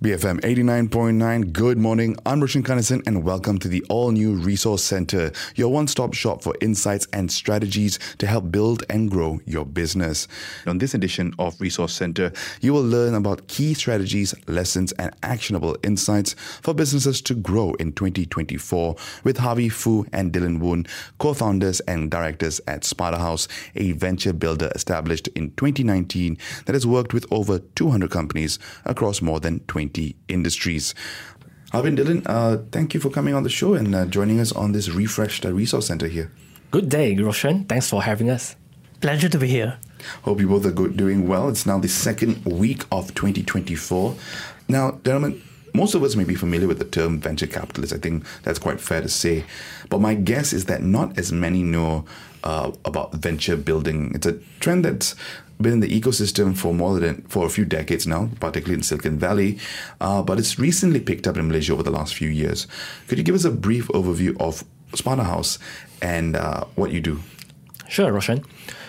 BFM 89.9, good morning. I'm Roshan Kanesan and welcome to the all new Resource Center, your one stop shop for insights and strategies to help build and grow your business. On this edition of Resource Center, you will learn about key strategies, lessons, and actionable insights for businesses to grow in 2024 with Harvey Foo and Dylan Woon, co founders and directors at Sparta Haus, a venture builder established in 2019 that has worked with over 200 companies across more than 20 industries. Alvin Dylan, uh, thank you for coming on the show and uh, joining us on this refreshed uh, resource center here. Good day, Roshan. Thanks for having us. Pleasure to be here. Hope you both are good, doing well. It's now the second week of 2024. Now, gentlemen, most of us may be familiar with the term venture capitalist. I think that's quite fair to say. But my guess is that not as many know uh, about venture building. It's a trend that's been in the ecosystem for more than for a few decades now, particularly in Silicon Valley, uh, but it's recently picked up in Malaysia over the last few years. Could you give us a brief overview of Sparta Haus and uh, what you do? Sure, Roshan.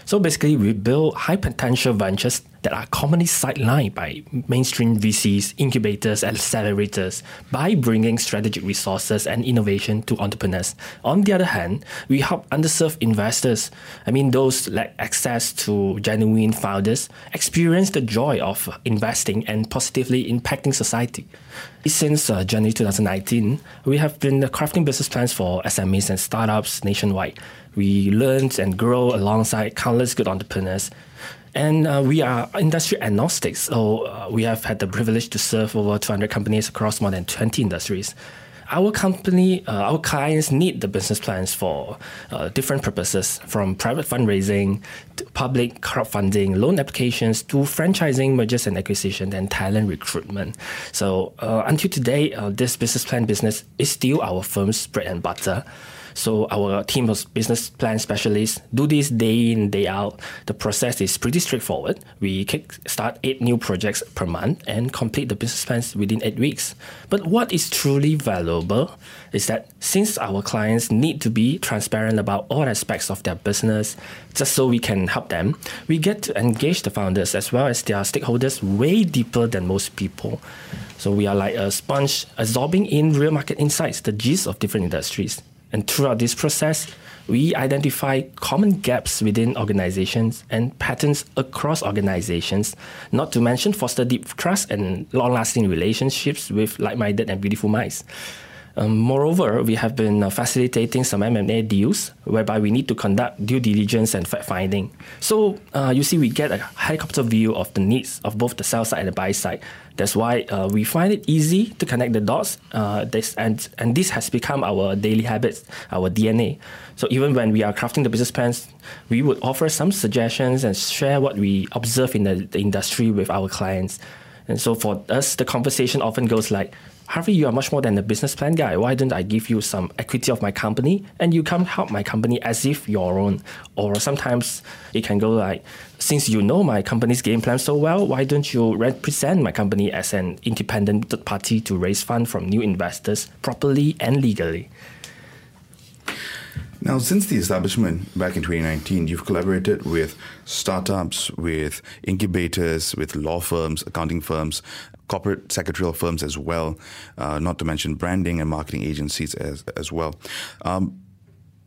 So basically, we build high potential ventures that are commonly sidelined by mainstream VCs, incubators, and accelerators by bringing strategic resources and innovation to entrepreneurs. On the other hand, we help underserved investors, I mean, those lack access to genuine founders, experience the joy of investing and positively impacting society. Since uh, January 2019, we have been crafting business plans for SMEs and startups nationwide. We learn and grow alongside countless good entrepreneurs and uh, we are industry agnostic, so uh, we have had the privilege to serve over 200 companies across more than 20 industries. Our company, uh, our clients need the business plans for uh, different purposes, from private fundraising to public crowdfunding, loan applications to franchising, mergers and acquisition, and talent recruitment. So uh, until today, uh, this business plan business is still our firm's bread and butter. So our team of business plan specialists do this day in, day out. The process is pretty straightforward. We kick start eight new projects per month and complete the business plans within eight weeks. But what is truly valuable is that since our clients need to be transparent about all aspects of their business, just so we can help them, we get to engage the founders as well as their stakeholders way deeper than most people. So we are like a sponge absorbing in real market insights, the gist of different industries. And throughout this process, we identify common gaps within organizations and patterns across organizations, not to mention foster deep trust and long lasting relationships with like minded and beautiful minds. Um, moreover, we have been uh, facilitating some M&A deals whereby we need to conduct due diligence and fact finding. So uh, you see, we get a helicopter view of the needs of both the sell side and the buy side. That's why uh, we find it easy to connect the dots. Uh, this, and, and this has become our daily habits, our DNA. So even when we are crafting the business plans, we would offer some suggestions and share what we observe in the, the industry with our clients. And so for us, the conversation often goes like, Harvey, you are much more than a business plan guy. Why don't I give you some equity of my company and you come help my company as if your own? Or sometimes it can go like, since you know my company's game plan so well, why don't you represent my company as an independent third party to raise funds from new investors properly and legally? Now, since the establishment back in 2019, you've collaborated with startups, with incubators, with law firms, accounting firms, corporate secretarial firms as well, uh, not to mention branding and marketing agencies as, as well. Um,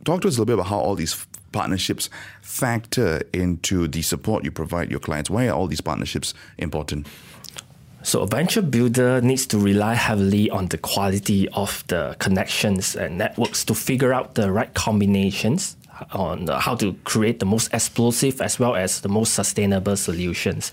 talk to us a little bit about how all these partnerships factor into the support you provide your clients. Why are all these partnerships important? So a venture builder needs to rely heavily on the quality of the connections and networks to figure out the right combinations on how to create the most explosive as well as the most sustainable solutions.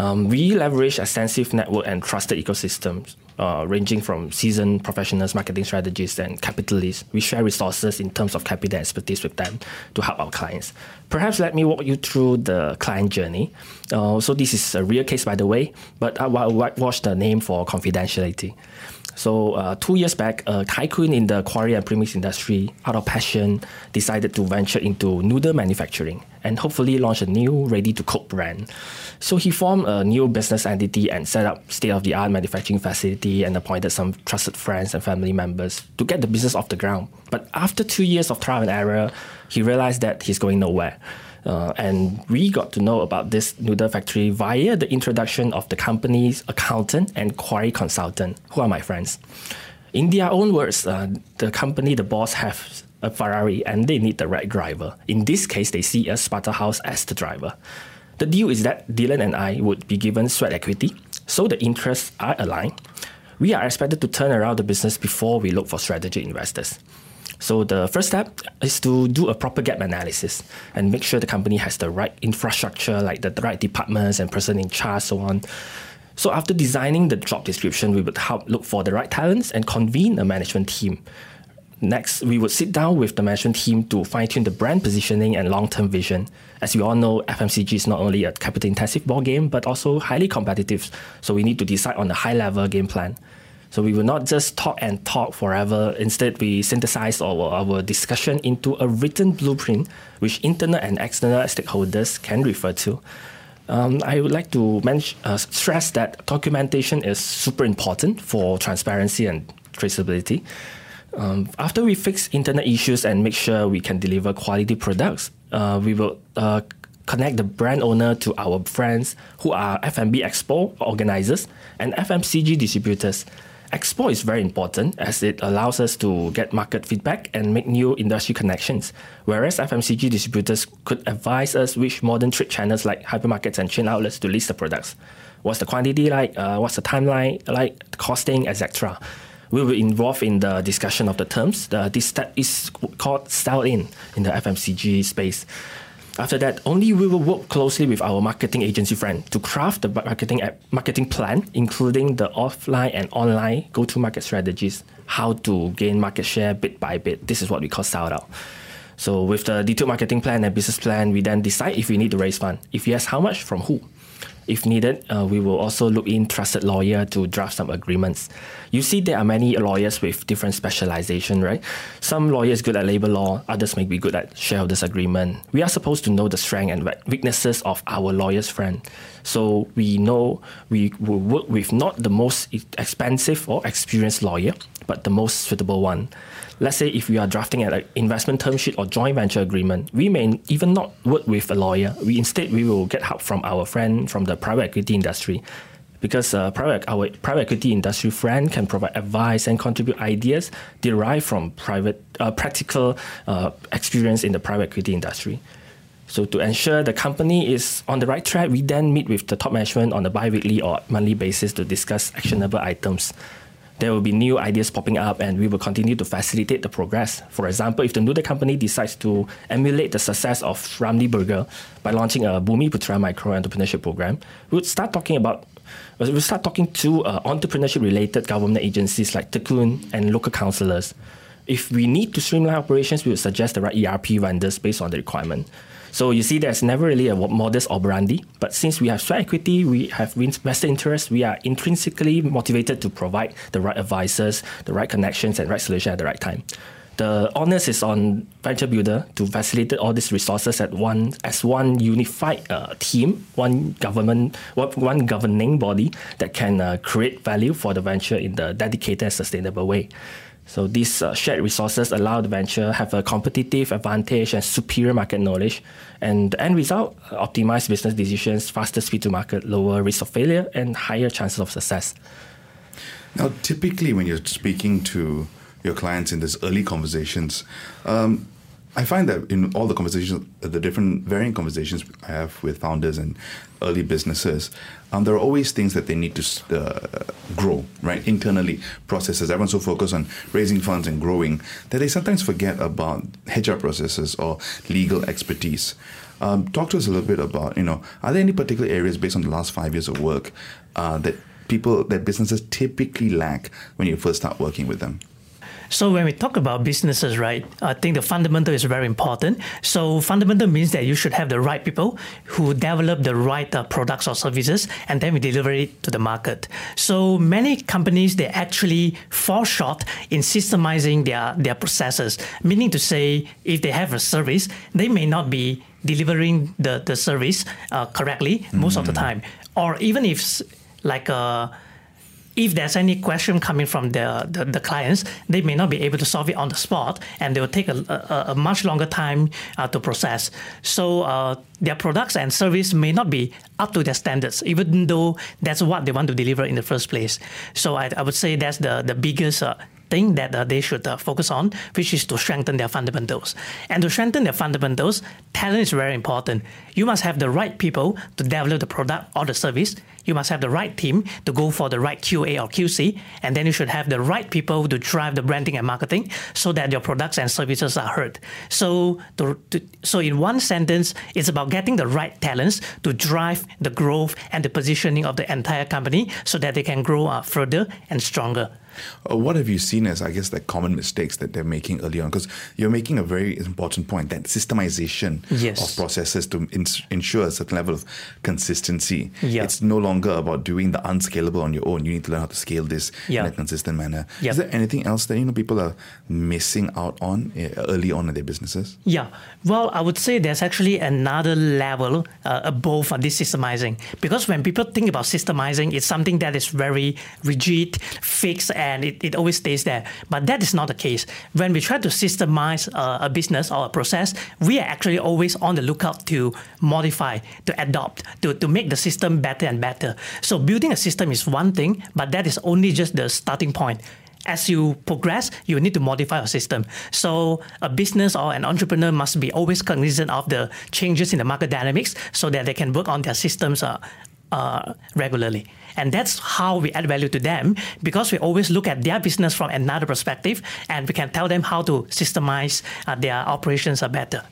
Um, we leverage extensive network and trusted ecosystems uh, ranging from seasoned professionals, marketing strategists, and capitalists. We share resources in terms of capital and expertise with them to help our clients. Perhaps let me walk you through the client journey. Uh, so this is a real case, by the way, but I will whitewash the name for confidentiality. So uh, two years back, a tycoon in the quarry and premix industry, out of passion, decided to venture into noodle manufacturing and hopefully launch a new ready-to-cook brand. So he formed a new business entity and set up state-of-the-art manufacturing facility and appointed some trusted friends and family members to get the business off the ground. But after two years of trial and error, he realized that he's going nowhere. Uh, and we got to know about this noodle factory via the introduction of the company's accountant and quarry consultant, who are my friends. In their own words, uh, the company, the boss, have a Ferrari and they need the right driver. In this case, they see a Sparta Haus as the driver. The deal is that Dylan and I would be given sweat equity, so the interests are aligned. We are expected to turn around the business before we look for strategic investors. So the first step is to do a proper gap analysis and make sure the company has the right infrastructure, like the right departments and person in charge, so on. So after designing the job description, we would help look for the right talents and convene a management team. Next, we would sit down with the management team to fine tune the brand positioning and long term vision. As we all know, FMCG is not only a capital intensive ball game, but also highly competitive. So we need to decide on a high level game plan. So we will not just talk and talk forever. Instead, we synthesize our, our discussion into a written blueprint which internal and external stakeholders can refer to. Um, I would like to mention, uh, stress that documentation is super important for transparency and traceability. Um, after we fix internal issues and make sure we can deliver quality products, uh, we will uh, connect the brand owner to our friends who are F&B Expo organizers and FMCG distributors. Expo is very important as it allows us to get market feedback and make new industry connections, whereas FMCG distributors could advise us which modern trade channels like hypermarkets and chain outlets to list the products. What's the quantity like? Uh, what's the timeline like? Costing, etc we will involve in the discussion of the terms. The, this step is called sell in in the FMCG space. After that, only we will work closely with our marketing agency friend to craft the marketing marketing plan, including the offline and online go-to-market strategies, how to gain market share bit by bit. This is what we call sell out. So with the detailed marketing plan and business plan, we then decide if we need to raise fund. If yes, how much, from who. If needed, uh, we will also look in trusted lawyer to draft some agreements. You see, there are many lawyers with different specialization, right? Some lawyers good at labor law, others may be good at shareholders agreement. We are supposed to know the strength and weaknesses of our lawyer's friend, so we know we will work with not the most expensive or experienced lawyer, but the most suitable one let's say if we are drafting an investment term sheet or joint venture agreement, we may even not work with a lawyer. We instead we will get help from our friend from the private equity industry. Because uh, private, our private equity industry friend can provide advice and contribute ideas derived from private uh, practical uh, experience in the private equity industry. So to ensure the company is on the right track, we then meet with the top management on a bi-weekly or monthly basis to discuss actionable items there will be new ideas popping up and we will continue to facilitate the progress. For example, if the noodle company decides to emulate the success of Ramly Burger by launching a Bumiputera micro entrepreneurship program, we would start talking about we'll start talking to uh, entrepreneurship related government agencies like Tekun and local councillors. If we need to streamline operations, we would suggest the right ERP vendors based on the requirement. So you see, there's never really a modus operandi. But since we have sweat equity, we have vested interest, we are intrinsically motivated to provide the right advisors, the right connections, and right solution at the right time. The onus is on Venture Builder to facilitate all these resources at one as one unified uh, team, one government, one governing body that can uh, create value for the venture in the dedicated sustainable way. So these uh, shared resources allow the venture have a competitive advantage and superior market knowledge, and the end result: uh, optimize business decisions, faster speed to market, lower risk of failure, and higher chances of success. Now, typically, when you're speaking to your clients in these early conversations, um, I find that in all the conversations, the different varying conversations I have with founders and early businesses, um, there are always things that they need to uh, grow, right? Internally, processes. Everyone's so focused on raising funds and growing that they sometimes forget about HR processes or legal expertise. Um, talk to us a little bit about, you know, are there any particular areas based on the last five years of work uh, that people, that businesses typically lack when you first start working with them? So when we talk about businesses, right, I think the fundamental is very important. So fundamental means that you should have the right people who develop the right uh, products or services, and then we deliver it to the market. So many companies they actually fall short in systemizing their their processes. Meaning to say, if they have a service, they may not be delivering the the service uh, correctly most mm. of the mm. time, or even if like a if there's any question coming from the, the, the, clients, they may not be able to solve it on the spot and they will take a, a, a much longer time uh, to process. So uh, their products and service may not be up to their standards, even though that's what they want to deliver in the first place. So I, I would say that's the, the biggest uh, thing that uh, they should uh, focus on, which is to strengthen their fundamentals. And to strengthen their fundamentals, talent is very important. You must have the right people to develop the product or the service. You must have the right team to go for the right QA or QC, and then you should have the right people to drive the branding and marketing so that your products and services are heard. So, to, to, so in one sentence, it's about getting the right talents to drive the growth and the positioning of the entire company so that they can grow uh, further and stronger. Uh, what have you seen as, I guess, the common mistakes that they're making early on? Because you're making a very important point that systemization yes. of processes to ins- ensure a certain level of consistency. Yeah. It's no longer about doing the unscalable on your own. You need to learn how to scale this yeah. in a consistent manner. Yeah. Is there anything else that you know people are missing out on uh, early on in their businesses? Yeah. Well, I would say there's actually another level uh, above this systemizing because when people think about systemizing, it's something that is very rigid, fixed, and it, it always stays there. But that is not the case. When we try to systemize uh, a business or a process, we are actually always on the lookout to modify, to adopt, to, to make the system better and better. So building a system is one thing, but that is only just the starting point as you progress, you need to modify your system. So a business or an entrepreneur must be always cognizant of the changes in the market dynamics so that they can work on their systems uh, uh, regularly. And that's how we add value to them because we always look at their business from another perspective and we can tell them how to systemize uh, their operations better.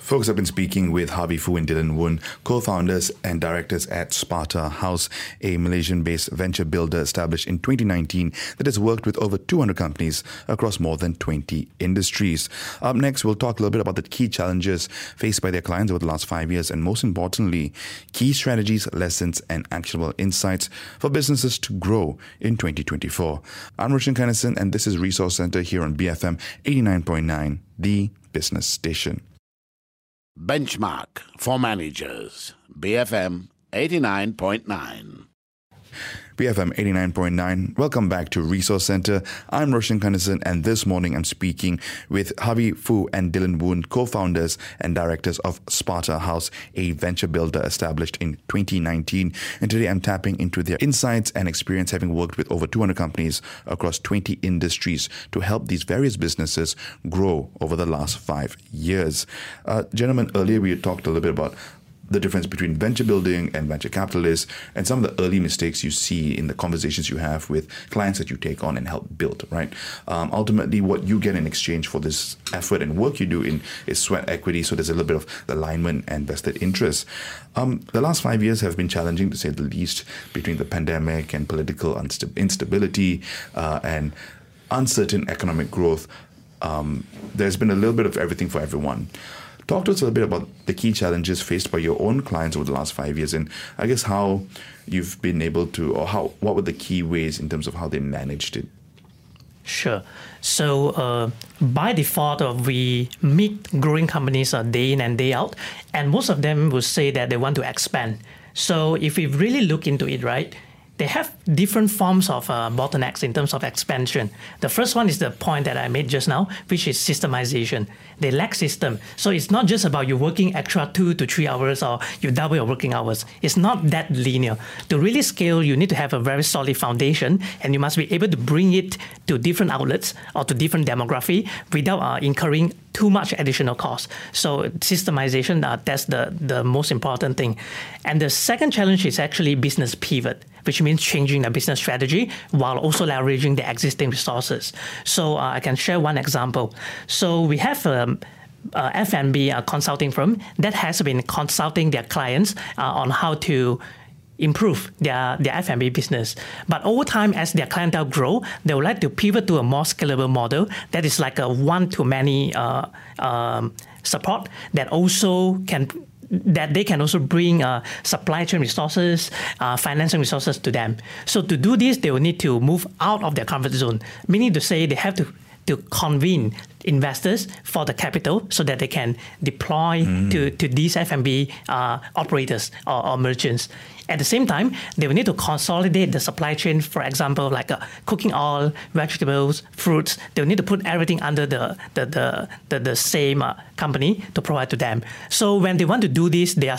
Folks, I've been speaking with Harvey Foo and Dylan Woon, co-founders and directors at Sparta Haus, a Malaysian-based venture builder established in 2019 that has worked with over 200 companies across more than 20 industries. Up next, we'll talk a little bit about the key challenges faced by their clients over the last five years, and most importantly, key strategies, lessons, and actionable insights for businesses to grow in 2024. I'm Roshan Kanesan, and this is Resource Center here on BFM 89.9, the business station. Benchmark for Managers, BFM 89.9. BFM 89.9. Welcome back to Resource Center. I'm Roshan Kanesan, and this morning I'm speaking with Harvey Foo and Dylan Woon, co founders and directors of Sparta Haus, a venture builder established in 2019. And today I'm tapping into their insights and experience having worked with over 200 companies across 20 industries to help these various businesses grow over the last five years. Uh, gentlemen, earlier we talked a little bit about the difference between venture building and venture capitalists and some of the early mistakes you see in the conversations you have with clients that you take on and help build, right? Um, ultimately, what you get in exchange for this effort and work you do in is sweat equity. So there's a little bit of alignment and vested interest. Um, the last five years have been challenging to say the least between the pandemic and political instability uh, and uncertain economic growth. Um, there's been a little bit of everything for everyone. Talk to us a little bit about the key challenges faced by your own clients over the last five years, and I guess how you've been able to, or how what were the key ways in terms of how they managed it. Sure. So uh, by default, uh, we meet growing companies uh, day in and day out, and most of them will say that they want to expand. So if we really look into it, right, they have different forms of uh, bottlenecks in terms of expansion. The first one is the point that I made just now, which is systemization. They lack system. So it's not just about you working extra two to three hours or you double your working hours. It's not that linear. To really scale, you need to have a very solid foundation and you must be able to bring it to different outlets or to different demography without uh, incurring too much additional cost. So systemization, uh, that's the, the most important thing. And the second challenge is actually business pivot which means changing the business strategy while also leveraging the existing resources. So uh, I can share one example. So we have um, uh, F&B uh, consulting firm that has been consulting their clients uh, on how to improve their, their F&B business. But over time, as their clientele grow, they would like to pivot to a more scalable model that is like a one-to-many uh, um, support that also can that they can also bring uh, supply chain resources, uh, financing resources to them. So to do this, they will need to move out of their comfort zone, meaning to say they have to to convene investors for the capital so that they can deploy to, to these F&B uh, operators or, or merchants. At the same time, they will need to consolidate the supply chain, for example, like uh, cooking oil, vegetables, fruits. They will need to put everything under the, the, the, the, the same uh, company to provide to them. So when they want to do this, they are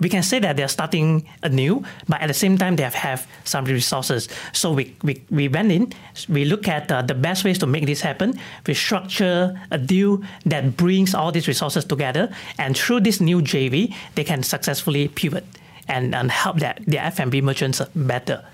we can say that they're starting anew, but at the same time, they have, have some resources. So we, we, we went in, we look at uh, the best ways to make this happen. We structure a deal that brings all these resources together, and through this new JV, they can successfully pivot and, and help that the F&B merchants better.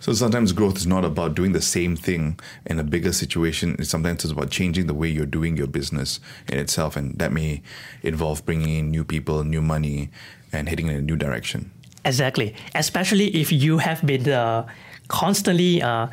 So sometimes growth is not about doing the same thing in a bigger situation. It's sometimes it's about changing the way you're doing your business in itself, and that may involve bringing in new people, new money, and heading in a new direction. Exactly, especially if you have been uh, constantly. Uh,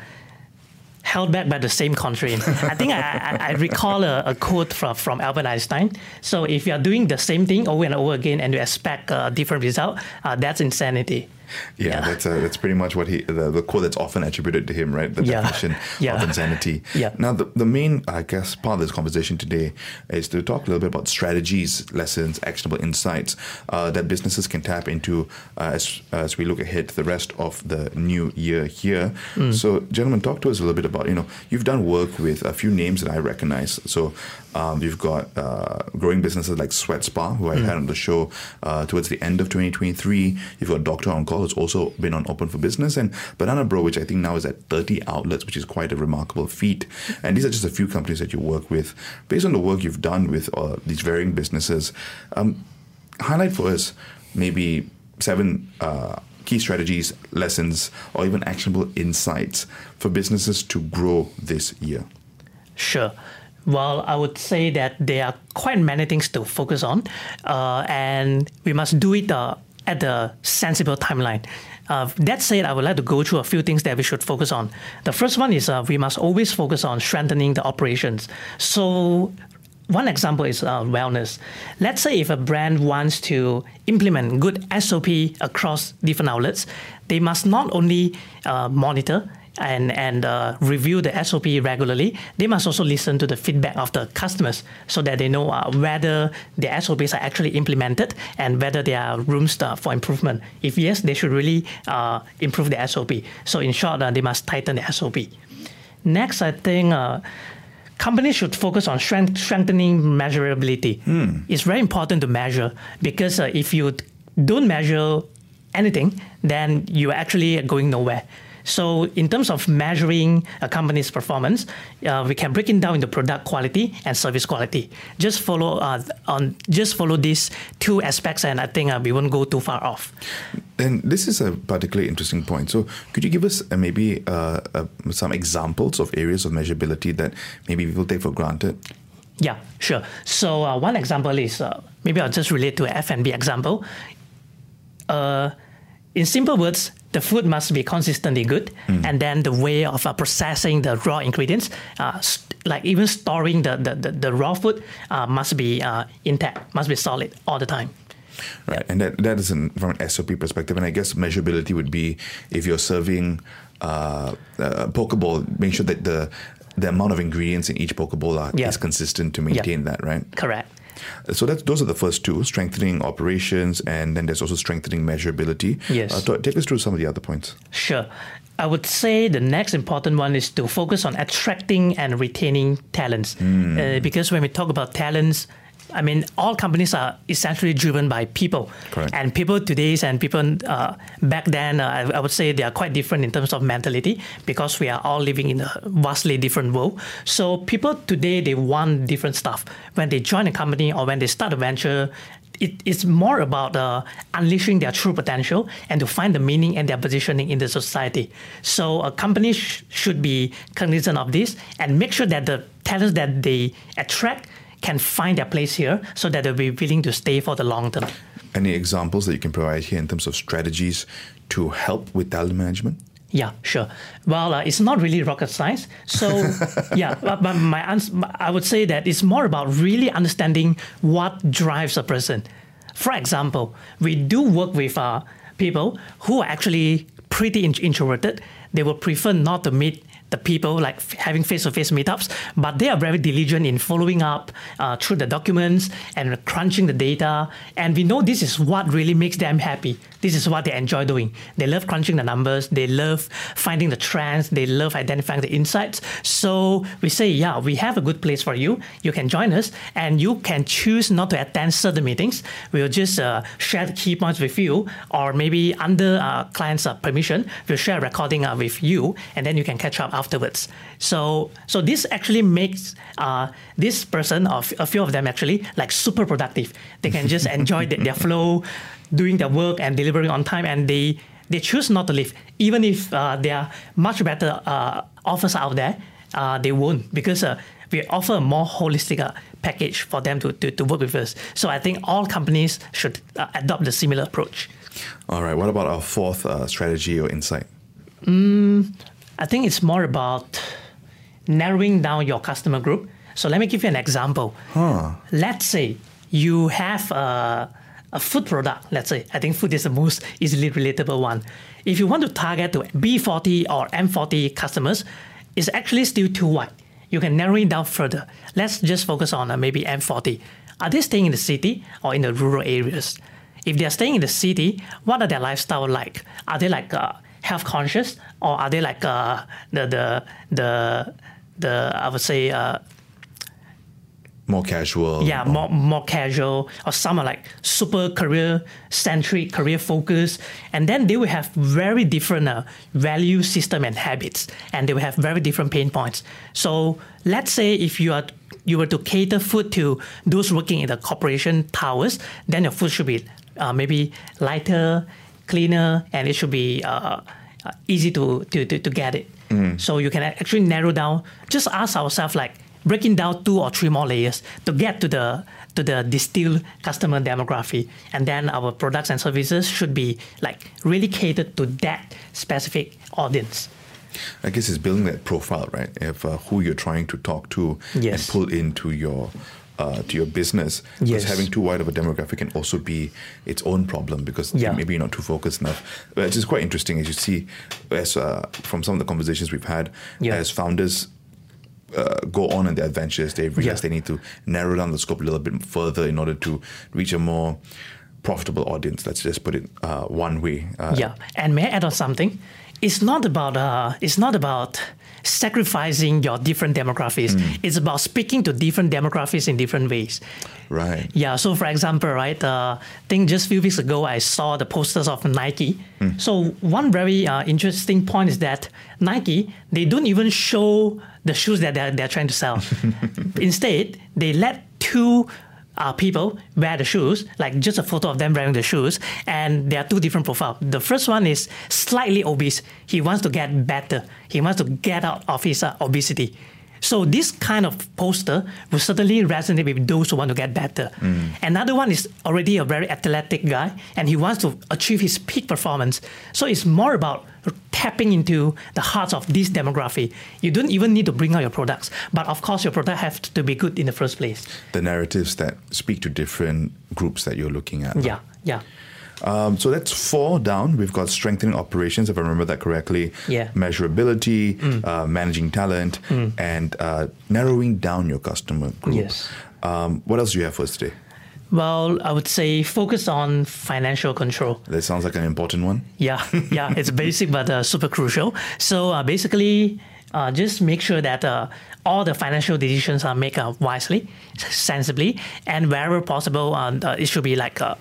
held back by the same constraint. I think I, I, I recall a, a, quote from, from Albert Einstein. So if you are doing the same thing over and over again and you expect a different result, uh, that's insanity. Yeah, yeah, that's uh, that's pretty much what he the, the, quote that's often attributed to him, right? The yeah. definition yeah. of insanity. Yeah. Now, the, the main, I guess, part of this conversation today is to talk a little bit about strategies, lessons, actionable insights uh, that businesses can tap into uh, as as we look ahead to the rest of the new year here. Mm. So, gentlemen, talk to us a little bit about you know you've done work with a few names that I recognize. So, um, you've got uh, growing businesses like Sweat Spa, who I mm. had on the show uh, towards the end of 2023. You've got Doctor on Call, who's also been on Open for Business, and Banana Bro, which I think now is at 30 outlets, which is quite a remarkable feat. And these are just a few companies that you work with. Based on the work you've done with uh, these varying businesses, um, highlight for us maybe seven uh, key strategies, lessons, or even actionable insights for businesses to grow this year. Sure. Well, I would say that there are quite many things to focus on, uh, and we must do it uh, at the sensible timeline. Uh, that said, I would like to go through a few things that we should focus on. The first one is uh, we must always focus on strengthening the operations. So, one example is uh, wellness. Let's say if a brand wants to implement good SOP across different outlets, they must not only uh, monitor and and uh, review the SOP regularly, they must also listen to the feedback of the customers so that they know uh, whether the SOPs are actually implemented and whether there are rooms uh, for improvement. If yes, they should really uh, improve the SOP. So in short, uh, they must tighten the SOP. Next, I think uh, companies should focus on strength, strengthening measurability. Hmm. It's very important to measure because if you don't measure anything, then you're actually going nowhere. So in terms of measuring a company's performance, uh, we can break it down into product quality and service quality. Just follow uh, on just follow these two aspects, and I think uh, we won't go too far off. And this is a particularly interesting point. So could you give us uh, maybe uh, uh, some examples of areas of measurability that maybe people take for granted? Yeah, sure. So one example is maybe I'll just relate to an F&B example. in simple words, the food must be consistently good, mm. and then the way of uh, processing the raw ingredients, uh, st- like even storing the, the, the, the raw food, uh, must be uh, intact, must be solid all the time. Right, and that, that is an, from an SOP perspective, and I guess measurability would be if you're serving uh, a poke bowl, make sure that the the amount of ingredients in each poke bowl are, yeah. is consistent to maintain yeah. that, right? Correct. So that's those are the first two: strengthening operations, and then there's also strengthening measurability. Yes. Uh, take us through some of the other points. Sure. I would say the next important one is to focus on attracting and retaining talents, mm. uh, because when we talk about talents I mean, all companies are essentially driven by people. Correct. And people today and people uh, back then, uh, I, I, would say they are quite different in terms of mentality because we are all living in a vastly different world. So people today, they want different stuff. When they join a company or when they start a venture, it, it's more about uh, unleashing their true potential and to find the meaning and their positioning in the society. So a company sh- should be cognizant of this and make sure that the talents that they attract can find their place here so that they'll be willing to stay for the long term. Any examples that you can provide here in terms of strategies to help with talent management? Yeah, sure. Well, uh, it's not really rocket science. So, yeah, but, but my answer, I would say that it's more about really understanding what drives a person. For example, we do work with uh, people who are actually pretty introverted. They will prefer not to meet the people, like having face-to-face meetups, but they are very diligent in following up uh, through the documents and crunching the data. And we know this is what really makes them happy. This is what they enjoy doing. They love crunching the numbers. They love finding the trends. They love identifying the insights. So we say, yeah, we have a good place for you. You can join us, and you can choose not to attend certain meetings. We'll just uh, share the key points with you, or maybe under uh, client's uh, permission, we'll share a recording uh, with you, and then you can catch up afterwards. So, so this actually makes uh, this person, or f- a few of them actually, like super productive. They can just enjoy the, their flow, doing their work and delivering on time, and they they choose not to leave, even if uh, there are much better uh, offers out there. Uh, they won't because uh, we offer a more holistic uh, package for them to, to, to work with us. So I think all companies should uh, adopt the similar approach. All right. What about our fourth uh, strategy or insight? I think it's more about narrowing down your customer group. So let me give you an example. Let's say you have a, a food product. Let's say I think food is the most easily relatable one. If you want to target to B40 or M40 customers, it's actually still too wide. You can narrow it down further. Let's just focus on uh, maybe M40. Are they staying in the city or in the rural areas? If they are staying in the city, what are their lifestyle like? Are they like uh, health conscious, or are they like uh, the the the the I would say uh, More casual. yeah more more casual, or some are like super career centric, career focused, and then they will have very different uh, value system and habits, and they will have very different pain points. So let's say if you are you were to cater food to those working in the corporation towers, then your food should be uh, maybe lighter, cleaner, and it should be uh, uh, easy to, to, to, to get it. So you can actually narrow down, just ask ourselves like breaking down two or three more layers to get to the to the distilled customer demography. And then our products and services should be like really catered to that specific audience. I guess it's building that profile, right? Of uh, who you're trying to talk to Yes. and pull into your uh, to your business. Because Yes. having too wide of a demographic can also be its own problem because Yeah. maybe you're not too focused enough. But it's just quite interesting as you see, as uh, from some of the conversations we've had, Yeah. as founders. Uh, go on in their adventures, they realize Yeah. they need to narrow down the scope a little bit further in order to reach a more profitable audience. Let's just put it uh, one way. Uh, Yeah, and may I add on something? It's not about uh, it's not about sacrificing your different demographics. It's about speaking to different demographics in different ways. Right. Yeah. So for example, right, uh, I think just a few weeks ago I saw the posters of Nike. So one very uh, interesting point is that Nike they don't even show the shoes that they're, they're trying to sell. Instead, they let two uh, people wear the shoes, like just a photo of them wearing the shoes, and there are two different profiles. The first one is slightly obese. He wants to get better. He wants to get out of his uh, obesity. So this kind of poster will certainly resonate with those who want to get better. Mm. Another one is already a very athletic guy, and he wants to achieve his peak performance. So it's more about tapping into the hearts of this demography. You don't even need to bring out your products, but of course your product have to be good in the first place. The narratives that speak to different groups that you're looking at. Yeah, yeah. Um, so that's four down. We've got strengthening operations, if I remember that correctly. Yeah. Mm. Measurability, uh, managing talent, and uh, narrowing down your customer group. Yes. Um, what else do you have for us today? Well, I would say focus on financial control. That sounds like an important one. Yeah, yeah, it's basic but uh, super crucial. So uh, basically, uh, just make sure that uh, all the financial decisions are made uh, wisely, sensibly, and wherever possible, uh, uh, it should be like uh,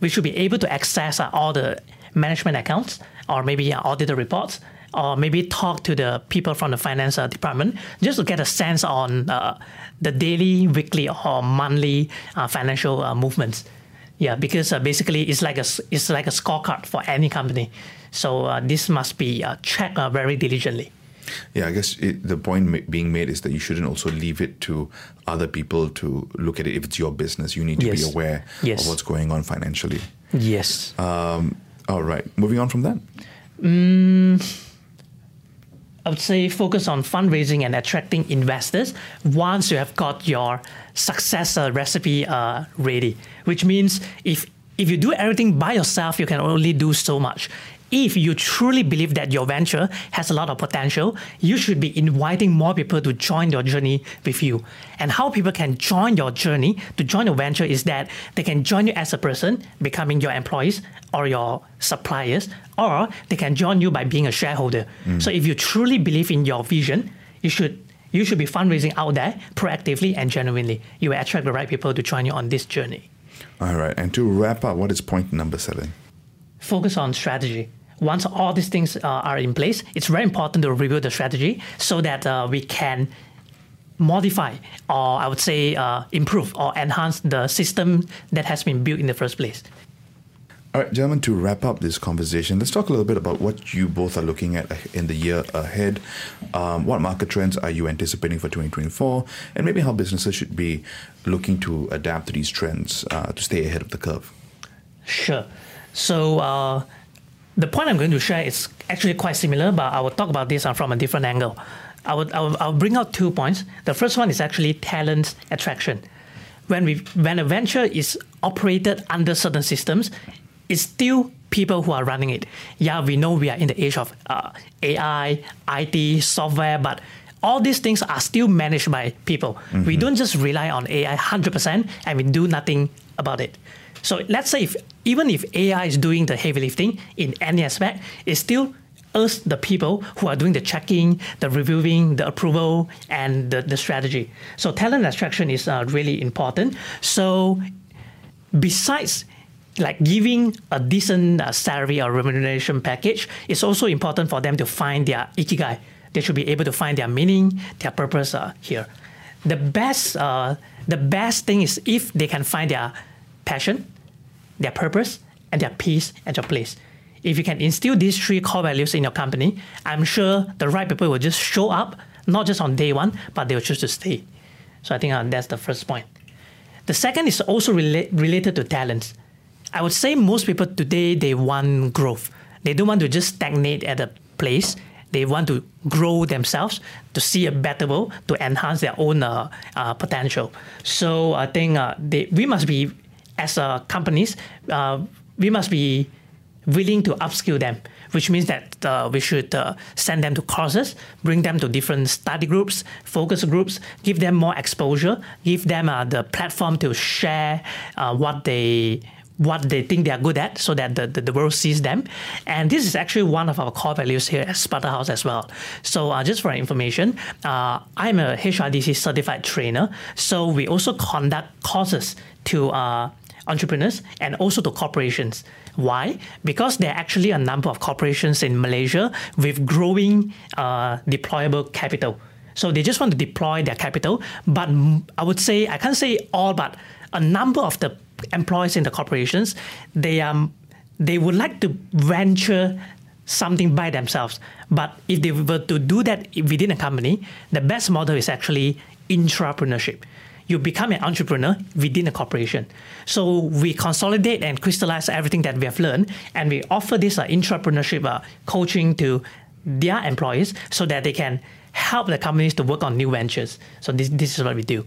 we should be able to access uh, all the management accounts or maybe uh, auditor reports. Or maybe talk to the people from the finance uh, department just to get a sense on uh, the daily, weekly, or monthly uh, financial uh, movements. Yeah, because basically it's like a it's like a scorecard for any company. So this must be checked very diligently. Yeah, I guess it, the point being made is that you shouldn't also leave it to other people to look at it. If it's your business, you need to be aware Yes. of what's going on financially. Yes. Um, all right, moving on from that. I would say focus on fundraising and attracting investors once you have got your success uh, recipe uh, ready. Which means if if you do everything by yourself, you can only do so much. If you truly believe that your venture has a lot of potential, you should be inviting more people to join your journey with you. And how people can join your journey to join your venture is that they can join you as a person, becoming your employees or your suppliers, or they can join you by being a shareholder. Mm. So if you truly believe in your vision, you should you should be fundraising out there proactively and genuinely. You will attract the right people to join you on this journey. All right. And to wrap up, what is point number seven? Focus on strategy once all these things uh, are in place, it's very important to review the strategy so that uh, we can modify or I would say uh, improve or enhance the system that has been built in the first place. All right, gentlemen, to wrap up this conversation, let's talk a little bit about what you both are looking at in the year ahead. Um, what market trends are you anticipating for 2024? And maybe how businesses should be looking to adapt to these trends uh, to stay ahead of the curve? Sure. So, uh, the point I'm going to share is actually quite similar, but I will talk about this from a different angle. I would, I will, I'll bring out two points. The first one is actually talent attraction. When we when a venture is operated under certain systems, it's still people who are running it. Yeah, we know we are in the age of uh, AI, IT, software, but all these things are still managed by people. Mm-hmm. We don't just rely on AI 100% and we do nothing about it. So let's say if even if AI is doing the heavy lifting in any aspect, it's still us, the people who are doing the checking, the reviewing, the approval, and the, the strategy. So talent attraction is uh, really important. So besides like giving a decent uh, salary or remuneration package, it's also important for them to find their ikigai. They should be able to find their meaning, their purpose uh, here. The best, uh, the best thing is if they can find their passion, their purpose, and their peace and their place. If you can instill these three core values in your company, I'm sure the right people will just show up, not just on day one, but they will choose to stay. So I think uh, that's the first point. The second is also rela- related to talents. I would say most people today they want growth. They don't want to just stagnate at a place. They want to grow themselves to see a better world to enhance their own uh, uh, potential. So I think uh, they, we must be as uh, companies, uh, we must be willing to upskill them, which means that uh, we should uh, send them to courses, bring them to different study groups, focus groups, give them more exposure, give them uh, the platform to share uh, what they what they think they are good at so that the, the, the, world sees them. And this is actually one of our core values here at Sparta Haus as well. So uh, just for information, uh, I'm a HRDC certified trainer. So we also conduct courses to uh, entrepreneurs and also to corporations. Why? Because there are actually a number of corporations in Malaysia with growing uh, deployable capital. So they just want to deploy their capital, but I would say I can't say all, but a number of the employees in the corporations they um they would like to venture something by themselves. But if they were to do that within a company, the best model is actually intrapreneurship you become an entrepreneur within a corporation. So we consolidate and crystallize everything that we have learned, and we offer this uh, entrepreneurship uh, coaching to their employees so that they can help the companies to work on new ventures. So this, this is what we do.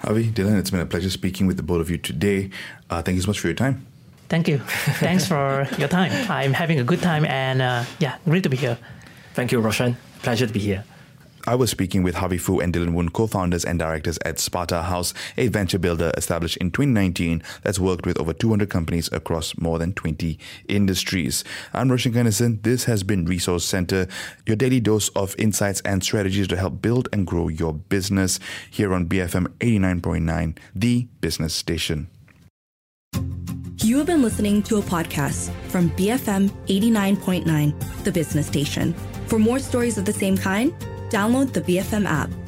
Harvey, Dylan, it's been a pleasure speaking with the both of you today. Uh, thank you so much for your time. Thank you. Thanks for your time. I'm having a good time, and uh, yeah, great to be here. Thank you, Roshan. Pleasure to be here. I was speaking with Harvey Foo and Dylan Woon, co-founders and directors at Sparta Haus, a venture builder established in 2019 that's worked with over 200 companies across more than 20 industries. I'm Roshan Kanesan. This has been Resource Center, your daily dose of insights and strategies to help build and grow your business here on BFM 89.9, the business station. You have been listening to a podcast from BFM 89.9, the business station. For more stories of the same kind, download the BFM app.